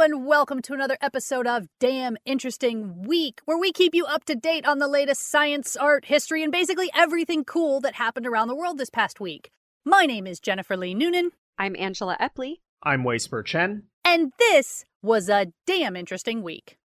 and welcome to another episode of Damn Interesting Week, where we keep you up to date on the latest science, art, history, and basically everything cool that happened around the world this past week. My name is Jennifer Lee Noonan, I'm Angela Epley. I'm Whisper Chen. and this was a damn interesting week.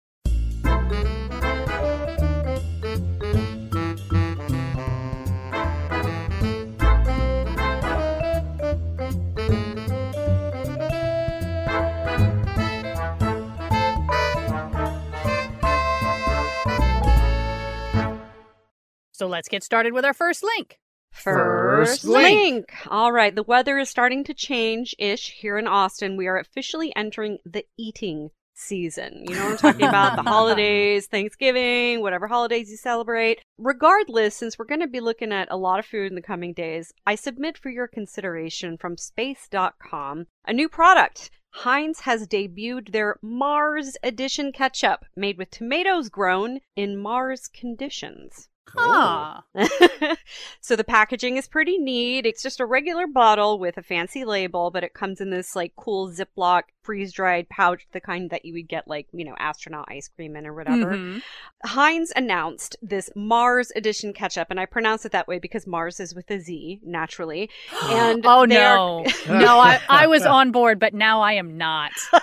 So let's get started with our first link. First link. All right, the weather is starting to change ish here in Austin. We are officially entering the eating season. You know what I'm talking about? the holidays, Thanksgiving, whatever holidays you celebrate. Regardless, since we're going to be looking at a lot of food in the coming days, I submit for your consideration from space.com a new product. Heinz has debuted their Mars Edition ketchup made with tomatoes grown in Mars conditions. Huh. so the packaging is pretty neat. It's just a regular bottle with a fancy label, but it comes in this like cool Ziploc freeze dried pouch, the kind that you would get like, you know, astronaut ice cream in or whatever. Mhm. Heinz announced this Mars edition ketchup, and I pronounce it that way because Mars is with a Z, naturally. And oh they are- no, no, I, I was on board, but now I am not.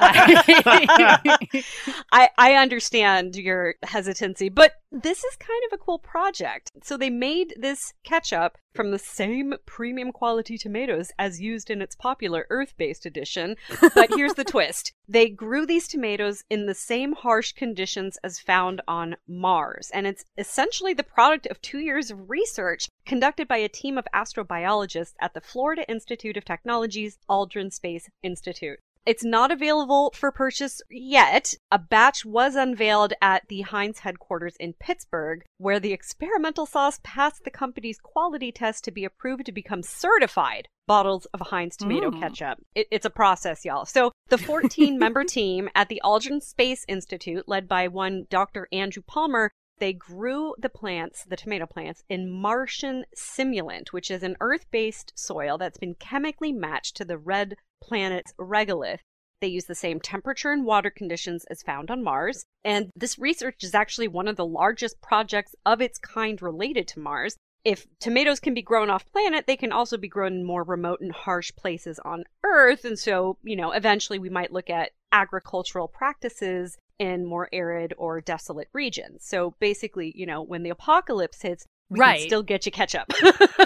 I, I understand your hesitancy, but this is kind of a cool project. So they made this ketchup from the same premium quality tomatoes as used in its popular Earth based edition. But here's the twist they grew these tomatoes in the same harsh conditions as found on Mars. And it's essentially the product of two years of research conducted by a team of astrobiologists at the Florida Institute of Technology's Aldrin Space Institute. It's not available for purchase yet. A batch was unveiled at the Heinz headquarters in Pittsburgh, where the experimental sauce passed the company's quality test to be approved to become certified bottles of Heinz tomato Mm. ketchup. It- it's a process, y'all. So the 14 member team at the Aldrin Space Institute, led by one Dr. Andrew Palmer, they grew the plants, the tomato plants, in Martian simulant, which is an Earth based soil that's been chemically matched to the red planet's regolith. They use the same temperature and water conditions as found on Mars. And this research is actually one of the largest projects of its kind related to Mars. If tomatoes can be grown off planet, they can also be grown in more remote and harsh places on Earth. And so, you know, eventually we might look at agricultural practices in more arid or desolate regions. So basically, you know, when the apocalypse hits, we Right. still get you ketchup.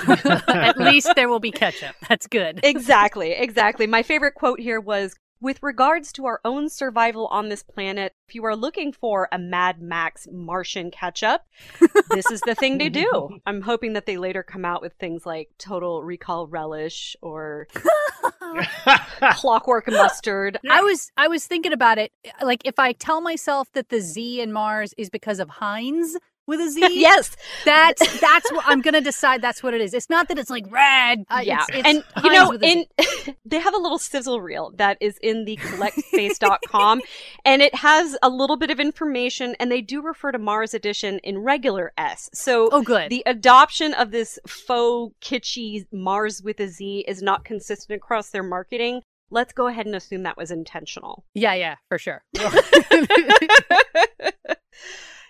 At least there will be ketchup. That's good. exactly, exactly. My favorite quote here was with regards to our own survival on this planet, if you are looking for a Mad Max Martian ketchup, this is the thing to do. I'm hoping that they later come out with things like Total Recall Relish or Clockwork Mustard. I was I was thinking about it. Like if I tell myself that the Z in Mars is because of Heinz with a Z, yes, that's that's what I'm gonna decide. That's what it is. It's not that it's like red. Uh, yeah, it's, it's and you know, with a Z. in they have a little sizzle reel that is in the collectspace.com, and it has a little bit of information, and they do refer to Mars Edition in regular S. So oh good. the adoption of this faux kitschy Mars with a Z is not consistent across their marketing. Let's go ahead and assume that was intentional. yeah, yeah, for sure.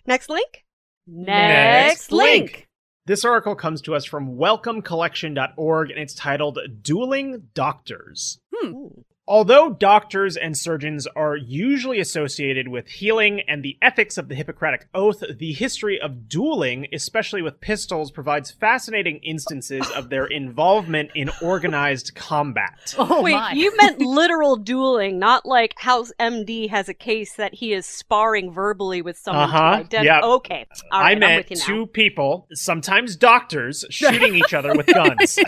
Next link. Next link. This article comes to us from welcomecollection.org and it's titled Dueling Doctors. Hmm. Although doctors and surgeons are usually associated with healing and the ethics of the Hippocratic Oath, the history of dueling, especially with pistols, provides fascinating instances of their involvement in organized combat. Oh Wait, my. you meant literal dueling, not like House MD has a case that he is sparring verbally with someone Uh-huh, to identify. yep. Okay, all right, I I'm meant with you now. two people, sometimes doctors, shooting each other with guns.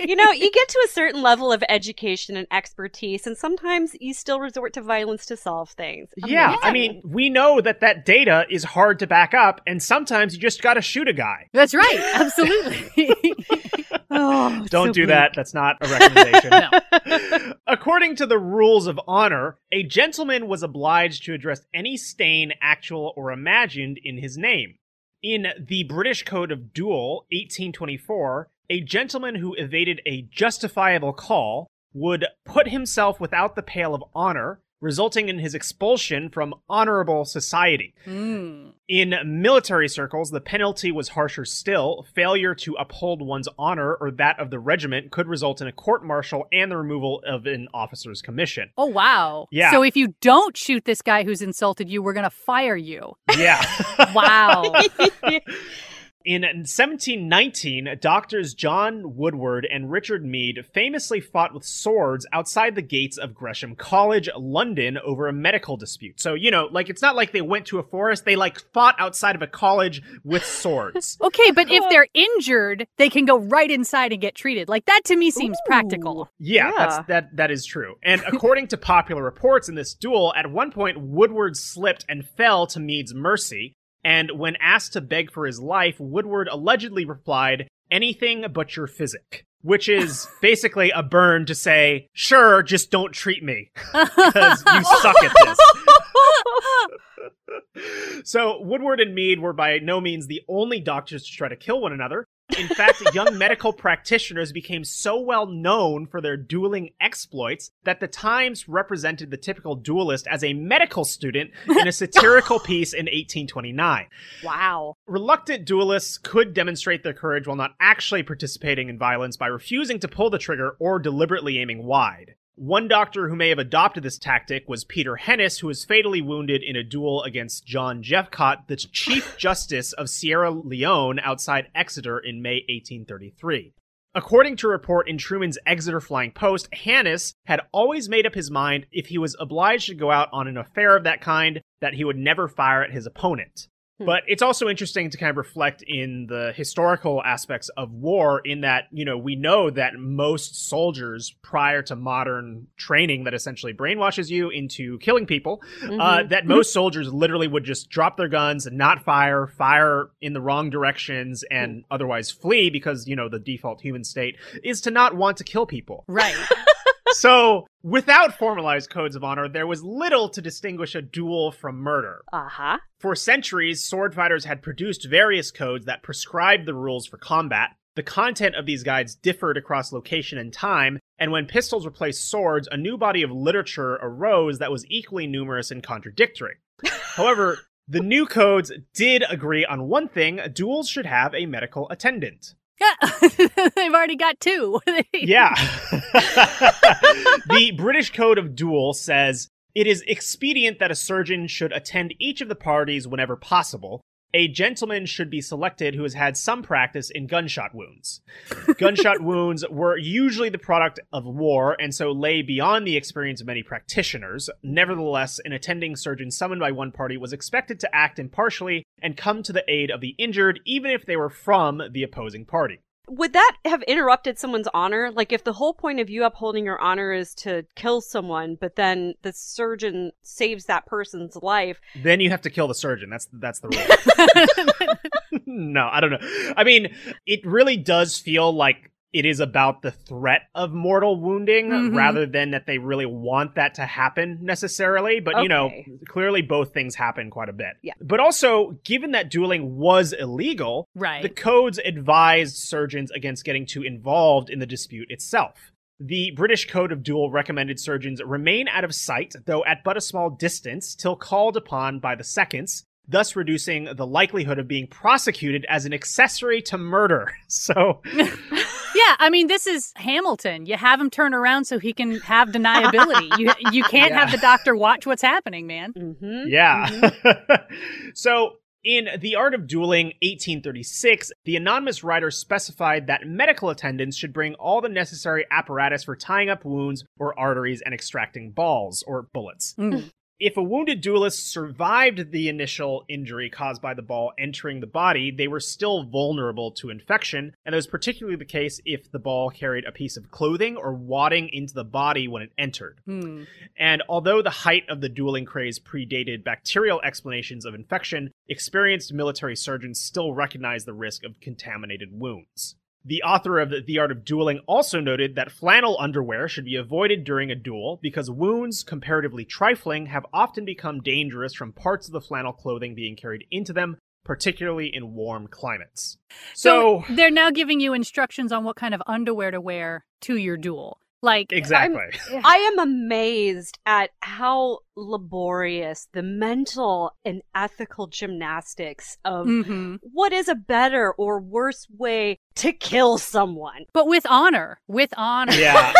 you know, you get to a certain level of education and expertise, and sometimes you still resort to violence to solve things. Yeah, I mean, we know that that data is hard to back up, and sometimes you just gotta shoot a guy. That's right. Absolutely. oh, Don't so do bleak. that. That's not a recommendation. no. According to the rules of honor, a gentleman was obliged to address any stain, actual or imagined, in his name. In the British Code of Duel, 1824, a gentleman who evaded a justifiable call would put himself without the pale of honor, resulting in his expulsion from honorable society. Mm. In military circles, the penalty was harsher still. Failure to uphold one's honor or that of the regiment could result in a court martial and the removal of an officer's commission. Oh, wow. Yeah. So if you don't shoot this guy who's insulted you, we're going to fire you. Yeah. Wow. In 1719, doctors John Woodward and Richard Mead famously fought with swords outside the gates of Gresham College, London, over a medical dispute. So, you know, like it's not like they went to a forest, they like fought outside of a college with swords. okay, but if they're injured, they can go right inside and get treated. Like that to me seems practical. Yeah, Yeah. that's that that is true. And according to popular reports in this duel, at one point Woodward slipped and fell to Mead's mercy. And when asked to beg for his life, Woodward allegedly replied, "Anything but your physic." Which is basically a burn to say, sure, just don't treat me. Because you suck at this. so Woodward and Mead were by no means the only doctors to try to kill one another. In fact, young medical practitioners became so well known for their dueling exploits that the Times represented the typical duelist as a medical student in a satirical piece in 1829. wow. Reluctant duelists could demonstrate their courage while not actually participating in violence by refusing to pull the trigger or deliberately aiming wide. One doctor who may have adopted this tactic was Peter Hennis, who was fatally wounded in a duel against John Jeffcott, the Chief Justice of Sierra Leone outside Exeter in May 1833. According to a report in Trewman's Exeter Flying Post, Hannis had always made up his mind if he was obliged to go out on an affair of that kind that he would never fire at his opponent. Hmm. But it's also interesting to kind of reflect in the historical aspects of war, in that, you know, we know that most soldiers prior to modern training that essentially brainwashes you into killing people, uh, Mhm. that most soldiers literally would just drop their guns and not fire, fire in the wrong directions, and otherwise flee because, you know, the default human state is to not want to kill people. Right. so, without formalized codes of honor, there was little to distinguish a duel from murder. Uh-huh. For centuries, sword fighters had produced various codes that prescribed the rules for combat. The content of these guides differed across location and time, and when pistols replaced swords, a new body of literature arose that was equally numerous and contradictory. However, the new codes did agree on one thing duels should have a medical attendant. Yeah. They've already got two. Yeah. the British Code of Duel says it is expedient that a surgeon should attend each of the parties whenever possible. A gentleman should be selected who has had some practice in gunshot wounds. gunshot wounds were usually the product of war and so lay beyond the experience of many practitioners. Nevertheless, an attending surgeon summoned by one party was expected to act impartially and come to the aid of the injured, even if they were from the opposing party. Would that have interrupted someone's honor? Like, if the whole point of you upholding your honor is to kill someone, but then the surgeon saves that person's life, Then you have to kill the surgeon. That's that's the rule. no, I don't know. I mean, it really does feel like it is about the threat of mortal wounding Mhm. rather than that they really want that to happen necessarily. But you know, clearly both things happen quite a bit. Yeah. But also, given that dueling was illegal, right. the codes advised surgeons against getting too involved in the dispute itself. The British Code of Duel recommended surgeons remain out of sight, though at but a small distance, till called upon by the seconds, thus reducing the likelihood of being prosecuted as an accessory to murder. So, Yeah, I mean, this is Hamilton. You have him turn around so he can have deniability. you you can't Yeah. have the doctor watch what's happening, man. mm-hmm. yeah. so, in The Art of Dueling 1836, the anonymous writer specified that medical attendants should bring all the necessary apparatus for tying up wounds or arteries and extracting balls or bullets. Mm. If a wounded duelist survived the initial injury caused by the ball entering the body, they were still vulnerable to infection, and that was particularly the case if the ball carried a piece of clothing or wadding into the body when it entered. Hmm. And although the height of the dueling craze predated bacterial explanations of infection, experienced military surgeons still recognized the risk of contaminated wounds. The author of The Art of Dueling also noted that flannel underwear should be avoided during a duel because wounds, comparatively trifling, have often become dangerous from parts of the flannel clothing being carried into them, particularly in warm climates. So, they're now giving you instructions on what kind of underwear to wear to your duel. Like exactly. I'm, I am amazed at how laborious the mental and ethical gymnastics of mm-hmm. what is a better or worse way to kill someone. But with honor. With honor. Yeah.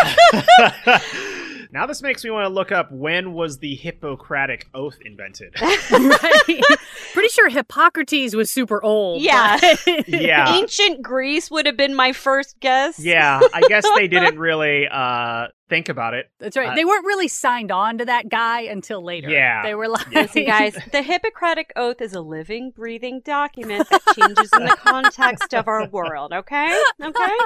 Now this makes me want to look up when was the Hippocratic Oath invented. right. Pretty sure Hippocrates was super old. Yeah. But... yeah. Ancient Greece would have been my first guess. Yeah, I guess they didn't really uh, think about it. That's right. Uh, they weren't really signed on to that guy until later. Yeah. They were like, listen, guys, the Hippocratic Oath is a living, breathing document that changes in the context of our world. Okay. Okay.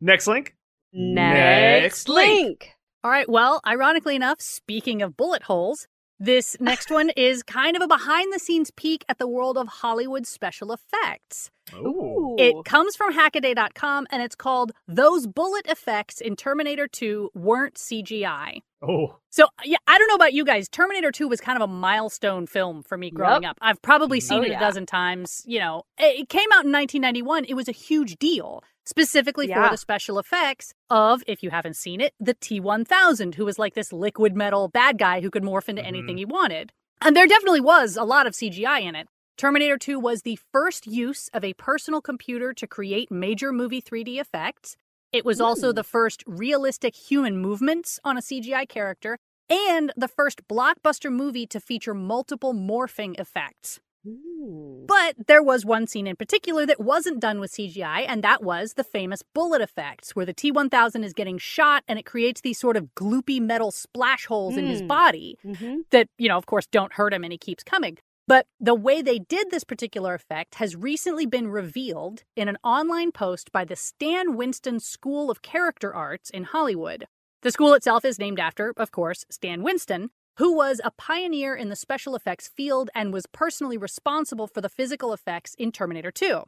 Next link. Next link. All right. Well, ironically enough, speaking of bullet holes, this next one is kind of a behind the scenes peek at the world of Hollywood special effects. Ooh. It comes from hackaday.com and it's called Those Bullet Effects in Terminator 2 Weren't CGI. Oh. So, yeah, I don't know about you guys. Terminator 2 was kind of a milestone film for me growing yep. up. I've probably seen oh, it a dozen times. You know, it came out in 1991. It was a huge deal specifically yeah. for the special effects of, if you haven't seen it, the T 1000, who was like this liquid metal bad guy who could morph into mm-hmm. anything he wanted. And there definitely was a lot of CGI in it. Terminator 2 was the first use of a personal computer to create major movie 3D effects. It was also the first realistic human movements on a CGI character and the first blockbuster movie to feature multiple morphing effects. But there was one scene in particular that wasn't done with CGI, and that was the famous bullet effects, where the T 1000 is getting shot and it creates these sort of gloopy metal splash holes mm. in his mm. body mm-hmm. that, you know, of course, don't hurt him and he keeps coming. But the way they did this particular effect has recently been revealed in an online post by the Stan Winston School of Character Arts in Hollywood. The school itself is named after, of course, Stan Winston, who was a pioneer in the special effects field and was personally responsible for the physical effects in Terminator 2.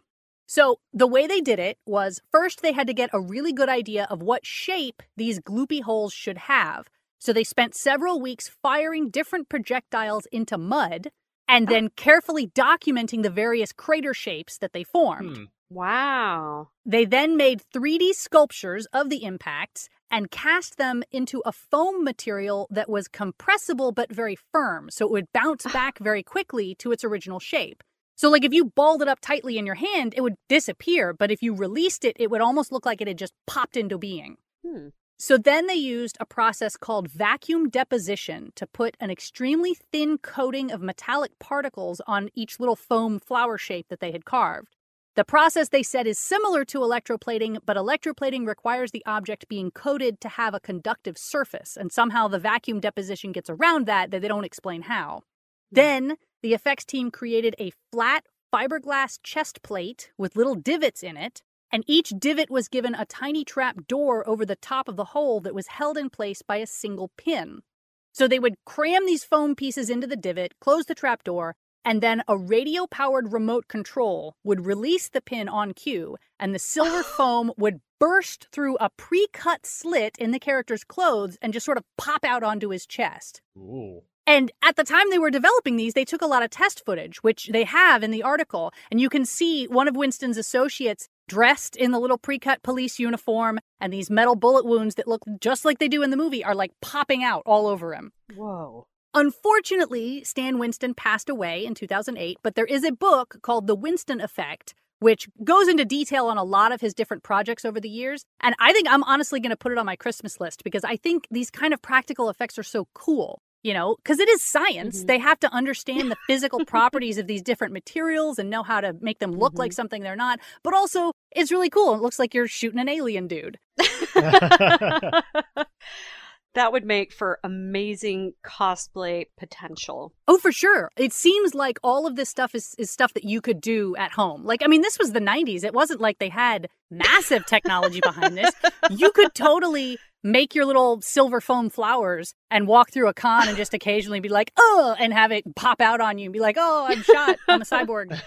So, the way they did it was first they had to get a really good idea of what shape these gloopy holes should have. So, they spent several weeks firing different projectiles into mud and then carefully documenting the various crater shapes that they formed. Hmm. Wow. They then made 3D sculptures of the impacts and cast them into a foam material that was compressible but very firm, so it would bounce back very quickly to its original shape. So, like if you balled it up tightly in your hand, it would disappear, but if you released it, it would almost look like it had just popped into being. Hmm. So then they used a process called vacuum deposition to put an extremely thin coating of metallic particles on each little foam flower shape that they had carved. The process, they said, is similar to electroplating, but electroplating requires the object being coated to have a conductive surface, and somehow the vacuum deposition gets around that, that they don't explain how. Hmm. Then, the effects team created a flat fiberglass chest plate with little divots in it, and each divot was given a tiny trap door over the top of the hole that was held in place by a single pin. So they would cram these foam pieces into the divot, close the trap door, and then a radio powered remote control would release the pin on cue, and the silver foam would burst through a pre cut slit in the character's clothes and just sort of pop out onto his chest. Ooh. And at the time they were developing these, they took a lot of test footage, which they have in the article. And you can see one of Winston's associates dressed in the little pre cut police uniform, and these metal bullet wounds that look just like they do in the movie are like popping out all over him. Whoa. Unfortunately, Stan Winston passed away in 2008, but there is a book called The Winston Effect, which goes into detail on a lot of his different projects over the years. And I think I'm honestly going to put it on my Christmas list because I think these kind of practical effects are so cool. You know, because it is science. Mm-hmm. They have to understand the physical properties of these different materials and know how to make them look mm-hmm. like something they're not. But also, it's really cool. It looks like you're shooting an alien dude. that would make for amazing cosplay potential. Oh, for sure. It seems like all of this stuff is, is stuff that you could do at home. Like, I mean, this was the 90s. It wasn't like they had massive technology behind this. You could totally make your little silver foam flowers and walk through a con and just occasionally be like, oh, and have it pop out on you and be like, oh, I'm shot. I'm a cyborg.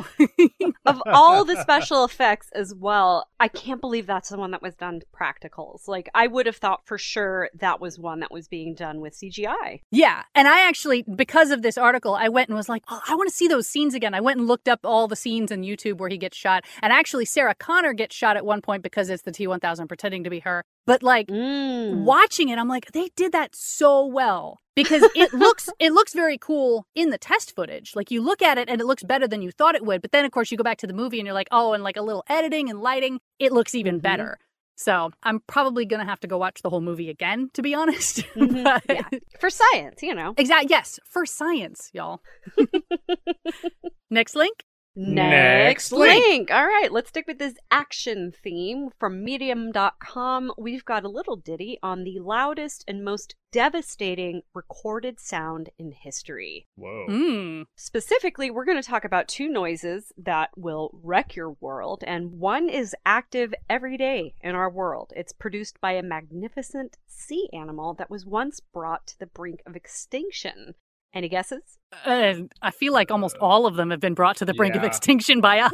of all the special effects as well, I can't believe that's the one that was done practicals. Like, I would have thought for sure that was one that was being done with CGI. Yeah. And I actually, because of this article, I went and was like, oh, I want to see those scenes again. I went and looked up all the scenes on YouTube where he gets shot. And actually, Sarah Connor gets shot at one point because it's the T 1000 pretending to be her. But like Mm. watching it, I'm like, they did that so well because it looks it looks very cool in the test footage. Like you look at it and it looks better than you thought it would. But then of course you go back to the movie and you're like, oh, and like a little editing and lighting, it looks even Mhm. better. So I'm probably gonna have to go watch the whole movie again, to be honest. Mhm. But- Yeah. For science, you know. exactly Yes, for science, y'all. Next link. Next Next link. link. All right, let's stick with this action theme from medium.com. We've got a little ditty on the loudest and most devastating recorded sound in history. Whoa. Mm. Specifically, we're going to talk about two noises that will wreck your world, and one is active every day in our world. It's produced by a magnificent sea animal that was once brought to the brink of extinction. Any guesses? Uh, I feel like almost all of them have been brought to the brink of extinction by us.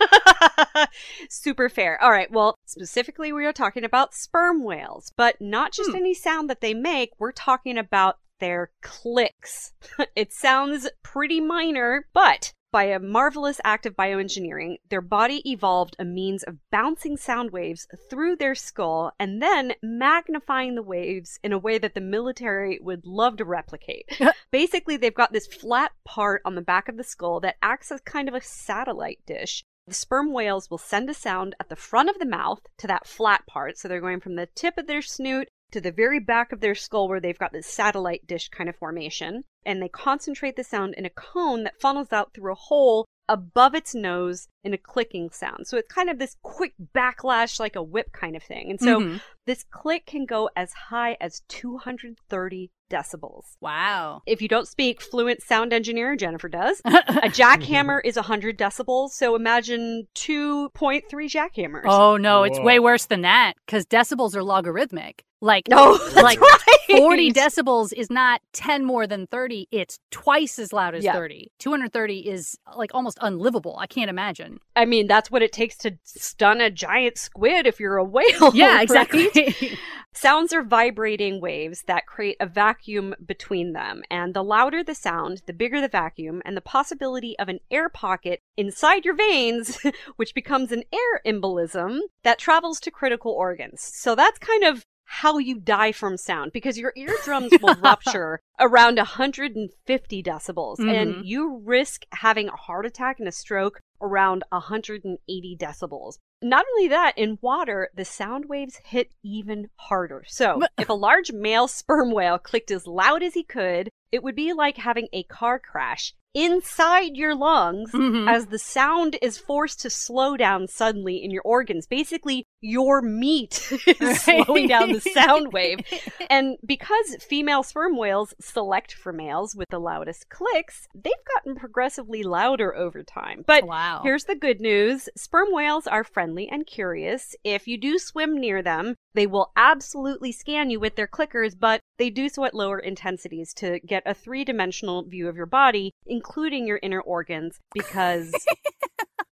Super fair. All right. Well, specifically, we are talking about sperm whales, but not just Hmm. any sound that they make. We're talking about their clicks. it sounds pretty minor, but by a marvelous act of bioengineering, their body evolved a means of bouncing sound waves through their skull and then magnifying the waves in a way that the military would love to replicate. Basically, they've got this flat part on the back of the skull that acts as kind of a satellite dish. The sperm whales will send a sound at the front of the mouth to that flat part. So they're going from the tip of their snoot to the very back of their skull where they've got this satellite dish kind of formation. And they concentrate the sound in a cone that funnels out through a hole above its nose in a clicking sound. So it's kind of this quick backlash, like a whip kind of thing. And so Mhm. this click can go as high as 230 decibels. wow. If you don't speak fluent sound engineer, Jennifer does. A jackhammer is 100 decibels, so imagine 2.3 jackhammers. oh no, it's Whoa. way worse than that because decibels are logarithmic. Like no, like right. 40 decibels is not 10 more than 30. It's twice as loud as Yeah. 30. 230 is like almost unlivable. I can't imagine. I mean, that's what it takes to stun a giant squid if you're a whale. Yeah, right? exactly. Sounds are vibrating waves that create a vacuum between them, and the louder the sound, the bigger the vacuum, and the possibility of an air pocket inside your veins, which becomes an air embolism that travels to critical organs. So that's kind of how you die from sound because your eardrums will rupture around 150 decibels Mhm. and you risk having a heart attack and a stroke around 180 decibels. Not only that, in water, the sound waves hit even harder. So, if a large male sperm whale clicked as loud as he could, it would be like having a car crash inside your lungs Mhm. as the sound is forced to slow down suddenly in your organs. Basically, your meat is slowing down the sound wave. And because female sperm whales select for males with the loudest clicks, they've gotten progressively louder over time. But wow. Here's the good news sperm whales are friendly and curious. If you do swim near them, they will absolutely scan you with their clickers, but they do so at lower intensities to get a three dimensional view of your body, including your inner organs, because.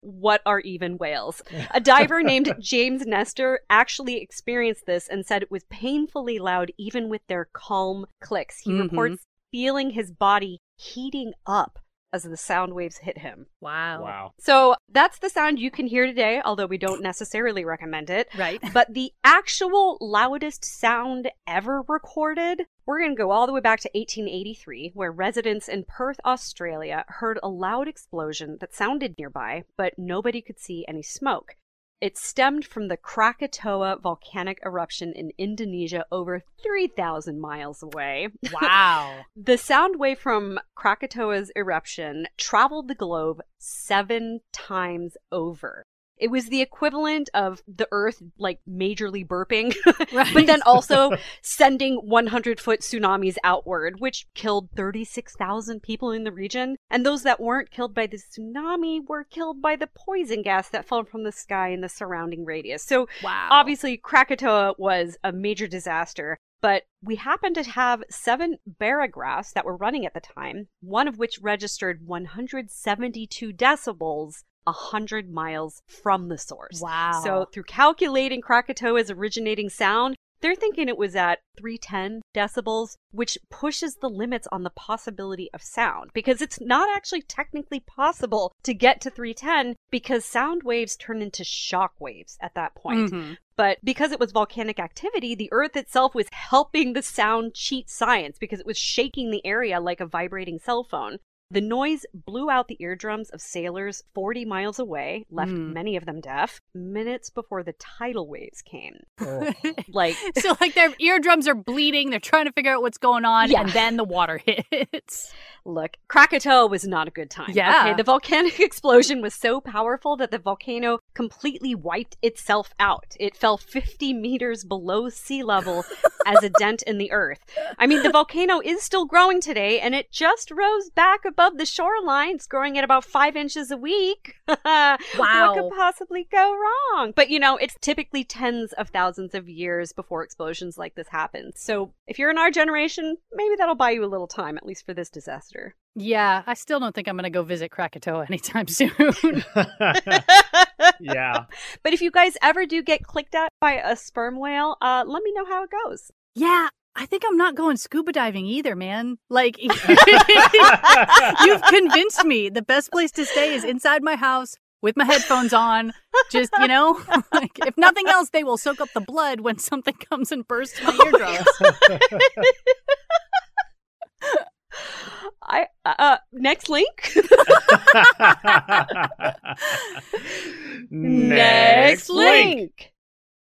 What are even whales? A diver named James Nestor actually experienced this and said it was painfully loud even with their calm clicks. He Mhm. reports feeling his body heating up as the sound waves hit him. wow. Wow. So that's the sound you can hear today, although we don't necessarily recommend it. Right. But the actual loudest sound ever recorded, we're going to go all the way back to 1883, where residents in Perth, Australia heard a loud explosion that sounded nearby, but nobody could see any smoke. It stemmed from the Krakatoa volcanic eruption in Indonesia over 3,000 miles away. Wow. The sound wave from Krakatoa's eruption traveled the globe seven times over. It was the equivalent of the Earth, like, majorly burping, but then also sending 100 foot tsunamis outward, which killed 36,000 people in the region. And those that weren't killed by the tsunami were killed by the poison gas that fell from the sky in the surrounding radius. So, wow. Obviously, Krakatoa was a major disaster, but we happened to have seven barographs that were running at the time, one of which registered 172 decibels. 100 miles from the source. Wow. So, through calculating Krakatoa's originating sound, They're thinking it was at 310 decibels, which pushes the limits on the possibility of sound because it's not actually technically possible to get to 310 because sound waves turn into shock waves at that point. Mm-hmm. But because it was volcanic activity, the Earth itself was helping the sound cheat science because it was shaking the area like a vibrating cell phone. The noise blew out the eardrums of sailors 40 miles away, left mm. many of them deaf, minutes before the tidal waves came. Oh. like So like their eardrums are bleeding, they're trying to figure out what's going on yeah. and then the water hits. Look, Krakatoa was not a good time. Yeah. Okay, the volcanic explosion was so powerful that the volcano completely wiped itself out. It fell 50 meters below sea level as a dent in the earth. I mean, the volcano is still growing today, and it just rose back above the shoreline. It's growing at about five inches a week. wow. What could possibly go wrong? But you know, it's typically tens of thousands of years before explosions like this happen. So if you're in our generation, maybe that'll buy you a little time, at least for this disaster. Yeah, I still don't think I'm going to go visit Krakatoa anytime soon. yeah. But if you guys ever do get clicked at by a sperm whale, uh, let me know how it goes. Yeah, I think I'm not going scuba diving either, man. Like, you've convinced me the best place to stay is inside my house with my headphones on. Just, you know, like, if nothing else, they will soak up the blood when something comes and bursts my eardrums. I uh, uh next link. next link.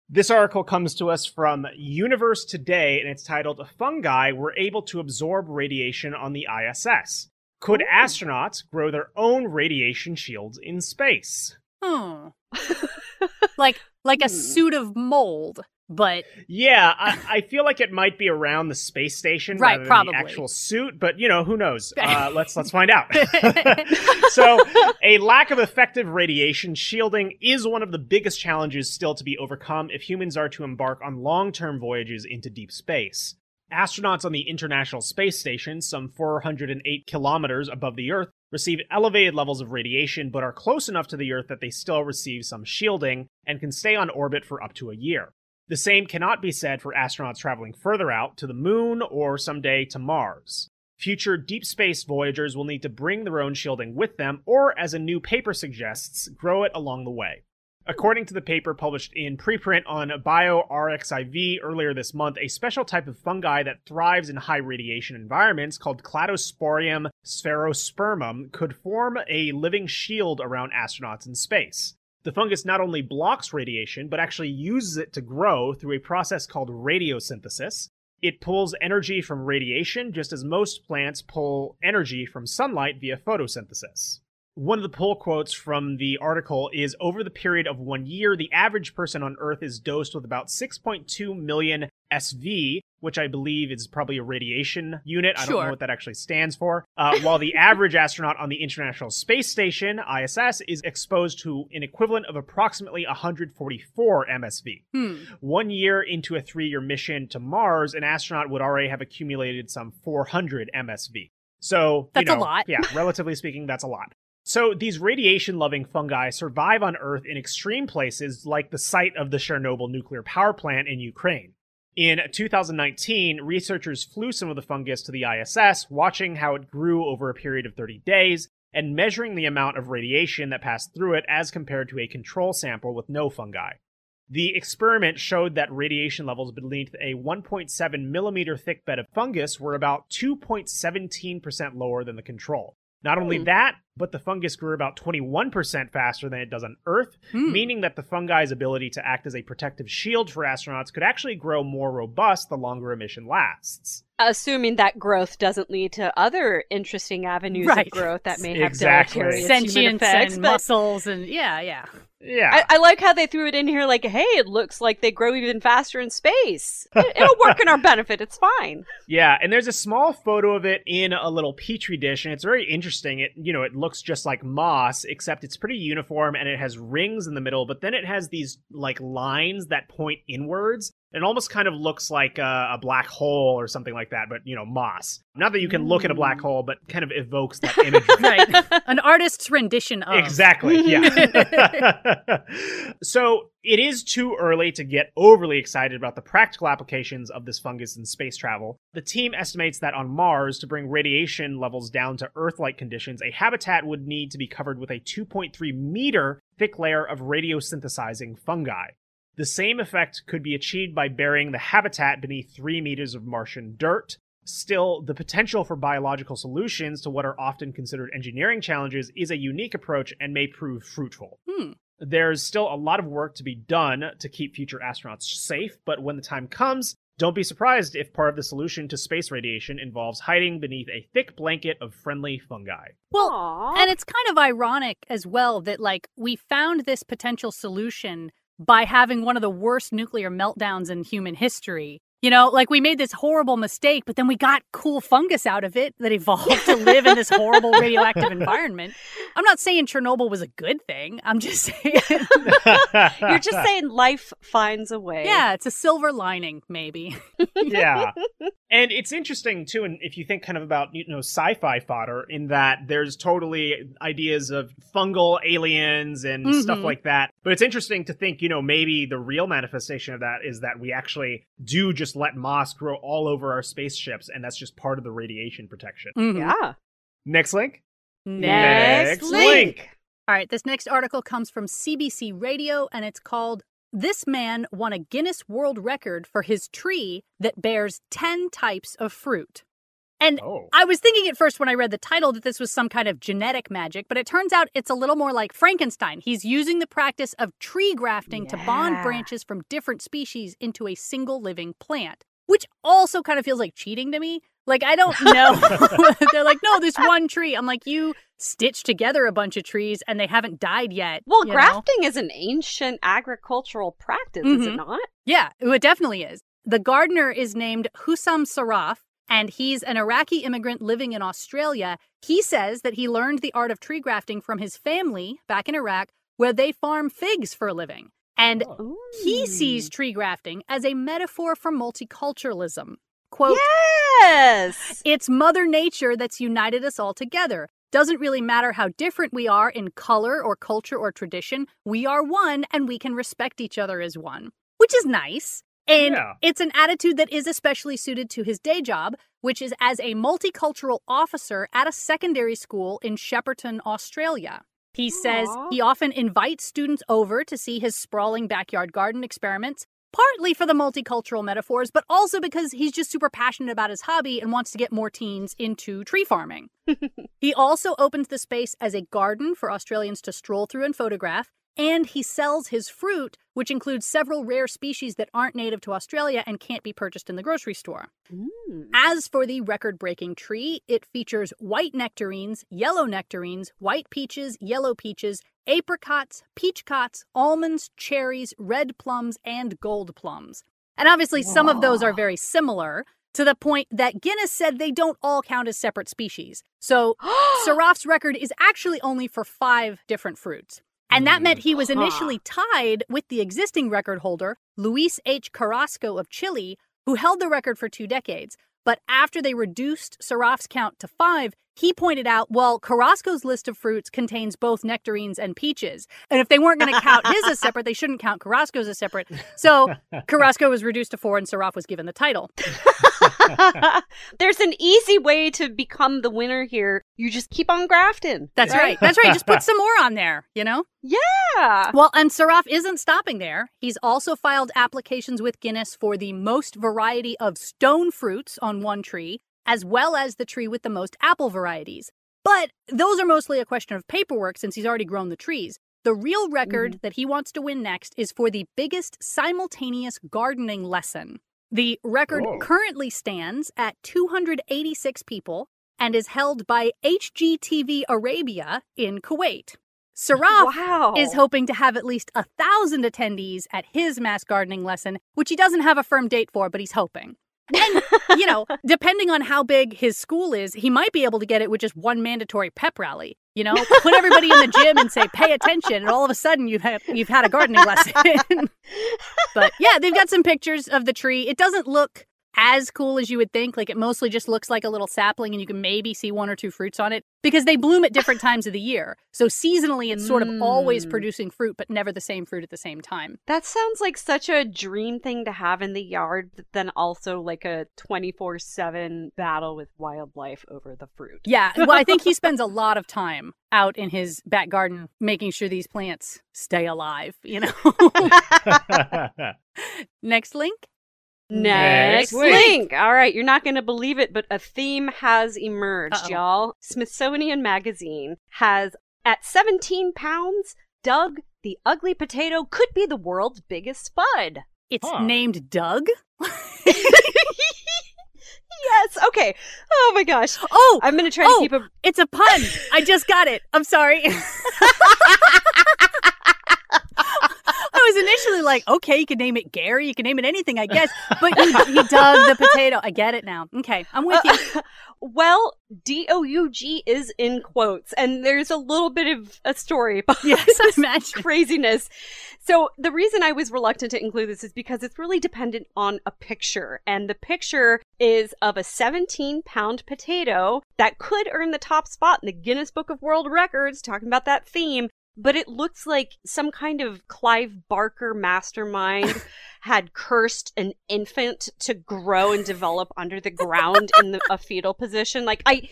This article comes to us from Universe Today and it's titled Fungi were able to absorb radiation on the ISS. Could Ooh. astronauts grow their own radiation shields in space? Hmm. like like a hmm. suit of mold but yeah, I, I, feel like it might be around the space station right, rather probably. the actual suit. But you know, who knows? Uh, let's let's find out. so, a lack of effective radiation shielding is one of the biggest challenges still to be overcome if humans are to embark on long-term voyages into deep space. Astronauts on the International Space Station, some 408 kilometers above the Earth, receive elevated levels of radiation but are close enough to the Earth that they still receive some shielding and can stay on orbit for up to a year. The same cannot be said for astronauts traveling further out to the moon or someday to Mars. Future deep space voyagers will need to bring their own shielding with them, or, as a new paper suggests, grow it along the way. According to the paper published in preprint on bioRxiv earlier this month, a special type of fungi that thrives in high radiation environments called Cladosporium sphaerospermum could form a living shield around astronauts in space. The fungus not only blocks radiation, but actually uses it to grow through a process called radiosynthesis. It pulls energy from radiation just as most plants pull energy from sunlight via photosynthesis. One of the pull quotes from the article is Over the period of one year, the average person on Earth is dosed with about 6.2 million SV, which I believe is probably a radiation unit. I don't know what that actually stands for. Uh, while the average astronaut on the International Space Station, ISS, is exposed to an equivalent of approximately 144 MSV. Hmm. One year into a three year mission to Mars, an astronaut would already have accumulated some 400 MSV. So, that's you know, a lot. yeah, relatively speaking, that's a lot. So these radiation loving fungi survive on Earth in extreme places like the site of the Chernobyl nuclear power plant in Ukraine. In 2019, researchers flew some of the fungus to the ISS, watching how it grew over a period of 30 days and measuring the amount of radiation that passed through it as compared to a control sample with no fungi. The experiment showed that radiation levels beneath a 1.7 millimeter thick bed of fungus were about 2.17% lower than the control. Not only hmm. that, but the fungus grew about 21% faster than it does on Earth, hmm. meaning that the fungi's ability to act as a protective shield for astronauts could actually grow more robust the longer a mission lasts. Assuming that growth doesn't lead to other interesting avenues right. of growth that may have exactly. deleterious sentience effects, and muscles and yeah, yeah. Yeah. I, I, like how they threw it in here like, hey, it looks like they grow even faster in space. It, it'll work in our benefit. It's fine. Yeah, and there's a small photo of it in a little petri dish, and it's very interesting. It you know, it looks just like moss, except it's pretty uniform and it has rings in the middle, but then it has these like lines that point inwards. It almost kind of looks like a, a, black hole or something like that, but you know, moss. Not that you can look at a black mm. hole, but kind of evokes that imagery. right. An artist's rendition of. Exactly. Yeah. so it is too early to get overly excited about the practical applications of this fungus in space travel. The team estimates that on Mars, to bring radiation levels down to Earth like conditions, a habitat would need to be covered with a 2.3 meter thick layer of radiosynthesizing fungi. The same effect could be achieved by burying the habitat beneath three meters of Martian dirt. Still, the potential for biological solutions to what are often considered engineering challenges is a unique approach and may prove fruitful. Hmm. There's still a lot of work to be done to keep future astronauts safe, but when the time comes, don't be surprised if part of the solution to space radiation involves hiding beneath a thick blanket of friendly fungi. Well, Aww. and it's kind of ironic as well that, like, we found this potential solution by having one of the worst nuclear meltdowns in human history. You know, like we made this horrible mistake, but then we got cool fungus out of it that evolved to live in this horrible radioactive environment. I'm not saying Chernobyl was a good thing. I'm just saying. You're just saying life finds a way. Yeah, it's a silver lining, maybe. yeah. And it's interesting too, and if you think kind of about you know sci-fi fodder, in that there's totally ideas of fungal aliens and mm-hmm. stuff like that. But it's interesting to think, you know, maybe the real manifestation of that is that we actually do just let moss grow all over our spaceships, and that's just part of the radiation protection. Mm-hmm. Yeah. Next link. Next, next link. link. All right, this next article comes from CBC Radio, and it's called this man won a Guinness World Record for his tree that bears 10 types of fruit. And oh. I was thinking at first when I read the title that this was some kind of genetic magic, but it turns out it's a little more like Frankenstein. He's using the practice of tree grafting yeah. to bond branches from different species into a single living plant, which also kind of feels like cheating to me. Like, I don't know. They're like, no, this one tree. I'm like, you stitched together a bunch of trees and they haven't died yet. Well, grafting know? is an ancient agricultural practice, mm-hmm. is it mm-hmm. not? Yeah, it definitely is. The gardener is named Husam Saraf, and he's an Iraqi immigrant living in Australia. He says that he learned the art of tree grafting from his family back in Iraq, where they farm figs for a living. And oh. he sees tree grafting as a metaphor for multiculturalism. Quote, Yes! It's Mother Nature that's united us all together. Doesn't really matter how different we are in color or culture or tradition, we are one and we can respect each other as one, which is nice. And yeah. it's an attitude that is especially suited to his day job, which is as a multicultural officer at a secondary school in Shepparton, Australia. He Aww. says he often invites students over to see his sprawling backyard garden experiments partly for the multicultural metaphors, but also because he's just super passionate about his hobby and wants to get more teens into tree farming. he also opens the space as a garden for Australians to stroll through and photograph, and he sells his fruit, which includes several rare species that aren't native to Australia and can't be purchased in the grocery store. Mm. As for the record breaking tree, it features white nectarines, yellow nectarines, white peaches, yellow peaches, apricots, peachcots, almonds, cherries, red plums, and gold plums. And obviously, some of those are very similar to the point that Guinness said they don't all count as separate species. So Saraf's record is actually only for five different fruits. And that meant he was initially tied with the existing record holder, Luis H. Carrasco of Chile, who held the record for two decades. But after they reduced Saraf's count to five, he pointed out, well, Carrasco's list of fruits contains both nectarines and peaches. And if they weren't going to count his as separate, they shouldn't count Carrasco's as separate. So Carrasco was reduced to four and Saraf was given the title. There's an easy way to become the winner here. You just keep on grafting. That's right. right. That's right. Just put some more on there, you know? Yeah. Well, and Saraf isn't stopping there. He's also filed applications with Guinness for the most variety of stone fruits on one tree, as well as the tree with the most apple varieties. But those are mostly a question of paperwork since he's already grown the trees. The real record mm-hmm. that he wants to win next is for the biggest simultaneous gardening lesson. The record Whoa. currently stands at 286 people and is held by HGTV Arabia in Kuwait. Saraf wow. is hoping to have at least a thousand attendees at his mass gardening lesson, which he doesn't have a firm date for, but he's hoping. And, you know, depending on how big his school is, he might be able to get it with just one mandatory pep rally. You know, put everybody in the gym and say, "Pay attention," and all of a sudden you've had you've had a gardening lesson. but yeah, they've got some pictures of the tree. It doesn't look as cool as you would think. Like it mostly just looks like a little sapling and you can maybe see one or two fruits on it because they bloom at different times of the year. So seasonally, it's sort of always Mm. producing fruit, but never the same fruit at the same time. That sounds like such a dream thing to have in the yard, but then also like a 24 7 battle with wildlife over the fruit. Yeah. Well, I think he spends a lot of time out in his back garden making sure these plants stay alive, you know? Next link. Next Next link. link. All right, you're not going to believe it, but a theme has emerged, Uh-oh. y'all. Smithsonian Magazine has at 17 pounds, Doug the ugly potato could be the world's biggest spud. It's Huh. named Doug. yes. Okay. Oh my gosh. Oh, I'm going to try Oh. to keep a it's a pun. I just got it. I'm sorry. I was initially like, okay, you can name it Gary, you can name it anything, I guess. But you, you dug the potato. I get it now. Okay, I'm with you. Uh, well, D O U G is in quotes, and there's a little bit of a story behind Yes, this imagine. craziness. So the reason I was reluctant to include this is because it's really dependent on a picture, and the picture is of a 17 pound potato that could earn the top spot in the Guinness Book of World Records, talking about that theme. But it looks like some kind of Clive Barker mastermind had cursed an infant to grow and develop under the ground in the, a fetal position. Like I,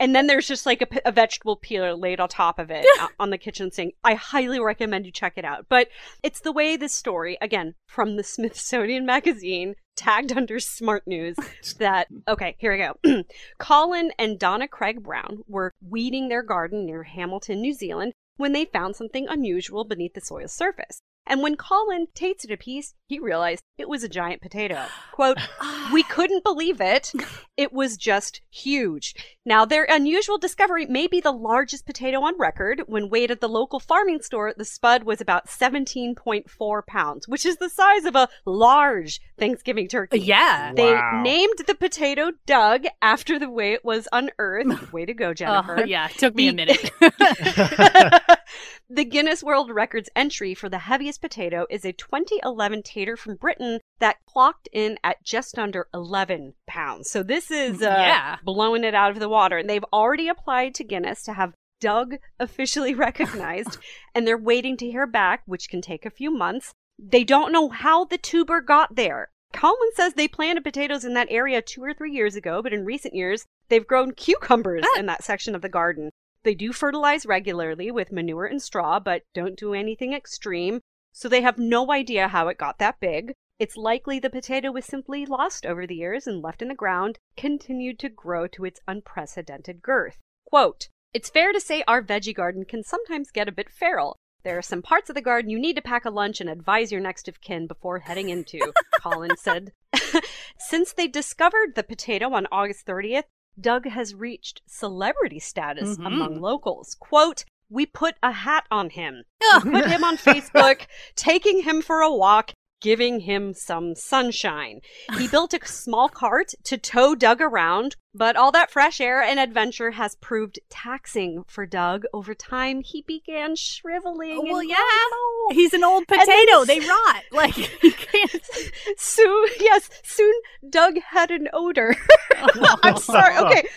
and then there's just like a vegetable peeler laid on top of it uh, on the kitchen sink. I highly recommend you check it out. But it's the way this story, again, from the Smithsonian Magazine, tagged under Smart News, that okay, here we go. Colin and Donna Craig Brown were weeding their garden near Hamilton, New Zealand, when they found something unusual beneath the soil's surface. And when Colin tasted a piece, he realized it was a giant potato. Quote, we couldn't believe it. It was just huge. Now, their unusual discovery may be the largest potato on record. When weighed at the local farming store, the spud was about 17.4 pounds, which is the size of a large Thanksgiving turkey. Yeah. They Wow. named the potato Doug after the way it was unearthed. Way to go, uh, Jennifer. Oh, yeah, it took me a minute. the Guinness World Records entry for the heaviest potato is a 2011 tater from Britain that clocked in at just under 11 pounds. So this is uh, Yeah. blowing it out of the water. And they've already applied to Guinness to have Doug officially recognized, and they're waiting to hear back, which can take a few months. They don't know how the tuber got there. Colin says they planted potatoes in that area two or three years ago, but in recent years, they've grown cucumbers in that section of the garden. They do fertilize regularly with manure and straw, but don't do anything extreme, so they have no idea how it got that big. It's likely the potato was simply lost over the years and left in the ground, continued to grow to its unprecedented girth. Quote, It's fair to say our veggie garden can sometimes get a bit feral. There are some parts of the garden you need to pack a lunch and advise your next of kin before heading into, Colin said. Since they discovered the potato on August 30th, Doug has reached celebrity status Mhm. among locals. Quote, we put a hat on him, Ugh. put him on Facebook, taking him for a walk, giving him some sunshine. He built a small cart to tow Doug around, but all that fresh air and adventure has proved taxing for Doug. Over time, he began shriveling. Well, and yeah. He's an old And then potato. They rot. Like, you can't. soon, yes, soon Doug had an odor. I'm sorry. Okay,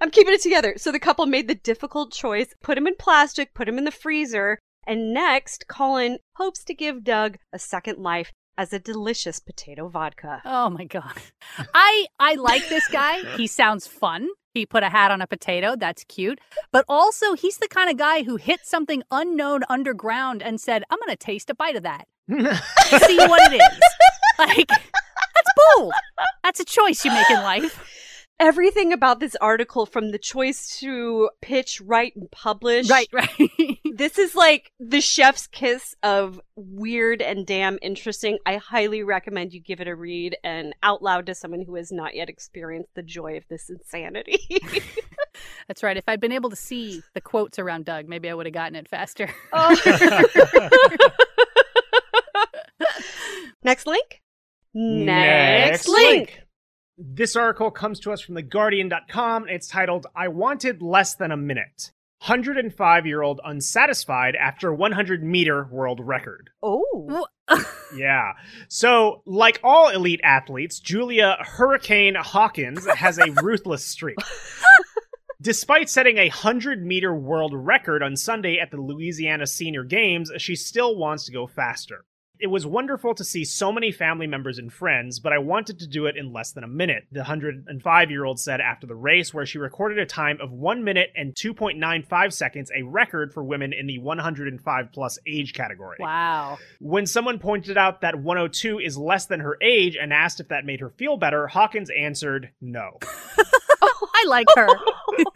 I'm keeping it together. So the couple made the difficult choice: put him in plastic, put him in the freezer, and next, Colin hopes to give Doug a second life as a delicious potato vodka. Oh my god. I I like this guy. He sounds fun. He put a hat on a potato. That's cute. But also, he's the kind of guy who hit something unknown underground and said, "I'm going to taste a bite of that. See what it is." Like that's bold. That's a choice you make in life. Everything about this article, from the choice to pitch, write, and publish, Right, right. This is like the chef's kiss of weird and damn interesting. I highly recommend you give it a read and out loud to someone who has not yet experienced the joy of this insanity. That's right. If I'd been able to see the quotes around Doug, maybe I would have gotten it faster. Oh. Next link. Next link. This article comes to us from TheGuardian.com and it's titled I Wanted Less Than a Minute. 105 year old unsatisfied after 100 meter world record. Oh. yeah. So, like all elite athletes, Julia Hurricane Hawkins has a ruthless streak. Despite setting a 100 meter world record on Sunday at the Louisiana Senior Games, she still wants to go faster. It was wonderful to see so many family members and friends, but I wanted to do it in less than a minute, the 105 year old said after the race, where she recorded a time of 1 minute and 2.95 seconds, a record for women in the 105 plus age category. Wow. When someone pointed out that 102 is less than her age and asked if that made her feel better, Hawkins answered no. oh, I like her.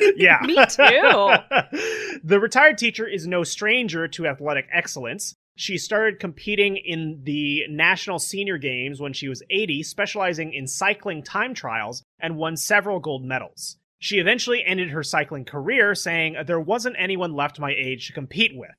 yeah. Me too. the retired teacher is no stranger to athletic excellence. She started competing in the National Senior Games when she was 80, specializing in cycling time trials, and won several gold medals. She eventually ended her cycling career, saying, There wasn't anyone left my age to compete with.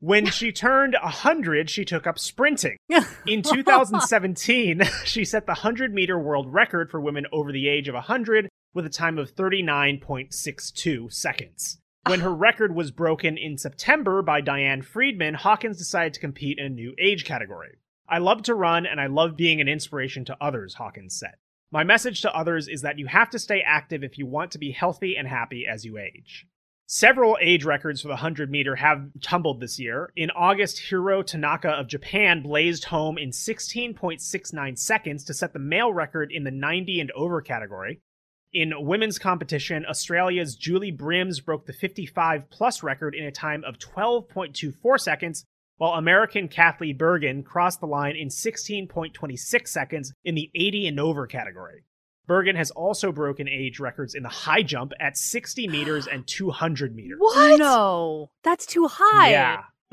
When she turned 100, she took up sprinting. In 2017, she set the 100 meter world record for women over the age of 100 with a time of 39.62 seconds. When her record was broken in September by Diane Friedman, Hawkins decided to compete in a new age category. I love to run and I love being an inspiration to others, Hawkins said. My message to others is that you have to stay active if you want to be healthy and happy as you age. Several age records for the 100 meter have tumbled this year. In August, Hiro Tanaka of Japan blazed home in 16.69 seconds to set the male record in the 90 and over category. In women's competition, Australia's Julie Brims broke the 55 plus record in a time of 12.24 seconds, while American Kathleen Bergen crossed the line in 16.26 seconds in the 80 and over category. Bergen has also broken age records in the high jump at 60 meters and 200 meters. What? No, that's too high. Yeah.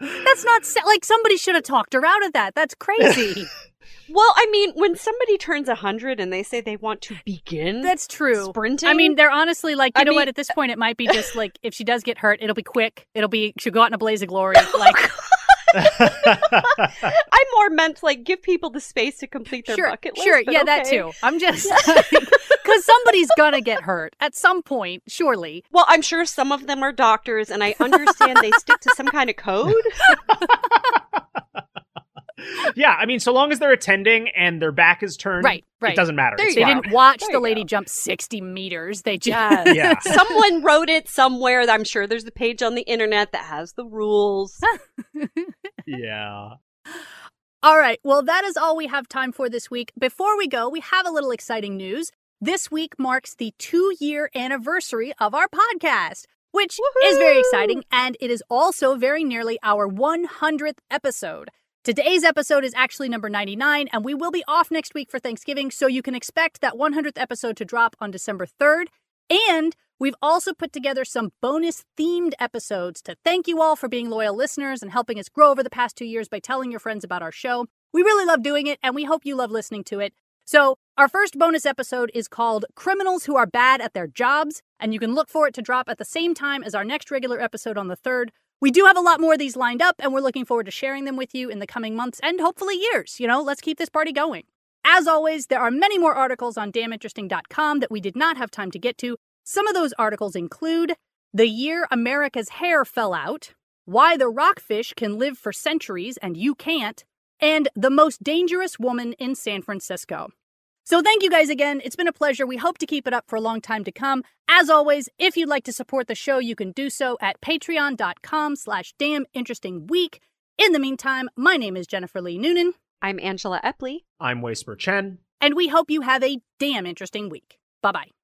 that's not like somebody should have talked her out of that. That's crazy. Well, I mean, when somebody turns 100 and they say they want to begin That's true. sprinting. I mean, they're honestly like, you I know mean- what? At this uh, point, it might be just like if she does get hurt, it'll be quick. It'll be she'll go out in a blaze of glory. Oh like, I more meant like give people the space to complete their sure, bucket list. sure, yeah, that too. I'm just because somebody's gonna get hurt at some point, surely. Well, I'm sure some of them are doctors, and I understand they stick to some kind of code. yeah, I mean, so long as they're attending and their back is turned, Right, right. it doesn't matter. There It's you They didn't watch There the lady go. jump 60 meters. They just Yeah. Yeah. Someone wrote it somewhere. I'm sure there's a page on the internet that has the rules. Yeah. All right. Well, that is all we have time for this week. Before we go, we have a little exciting news. This week marks the two year anniversary of our podcast, which is very exciting. And it is also very nearly our 100th episode. Today's episode is actually number 99, and we will be off next week for Thanksgiving, so you can expect that 100th episode to drop on December 3rd. And we've also put together some bonus themed episodes to thank you all for being loyal listeners and helping us grow over the past two years by telling your friends about our show. We really love doing it, and we hope you love listening to it. So, our first bonus episode is called Criminals Who Are Bad at Their Jobs, and you can look for it to drop at the same time as our next regular episode on the 3rd. We do have a lot more of these lined up, and we're looking forward to sharing them with you in the coming months and hopefully years. You know, let's keep this party going. As always, there are many more articles on damninteresting.com that we did not have time to get to. Some of those articles include The Year America's Hair Fell Out, Why the Rockfish Can Live for Centuries and You Can't, and The Most Dangerous Woman in San Francisco. So thank you guys again. It's been a pleasure. We hope to keep it up for a long time to come. As always, if you'd like to support the show, you can do so at patreon.com slash damn interesting week. In the meantime, my name is Jennifer Lee Noonan, I'm Angela Epley. I'm Whisper Chen. and we hope you have a damn interesting week. Bye bye.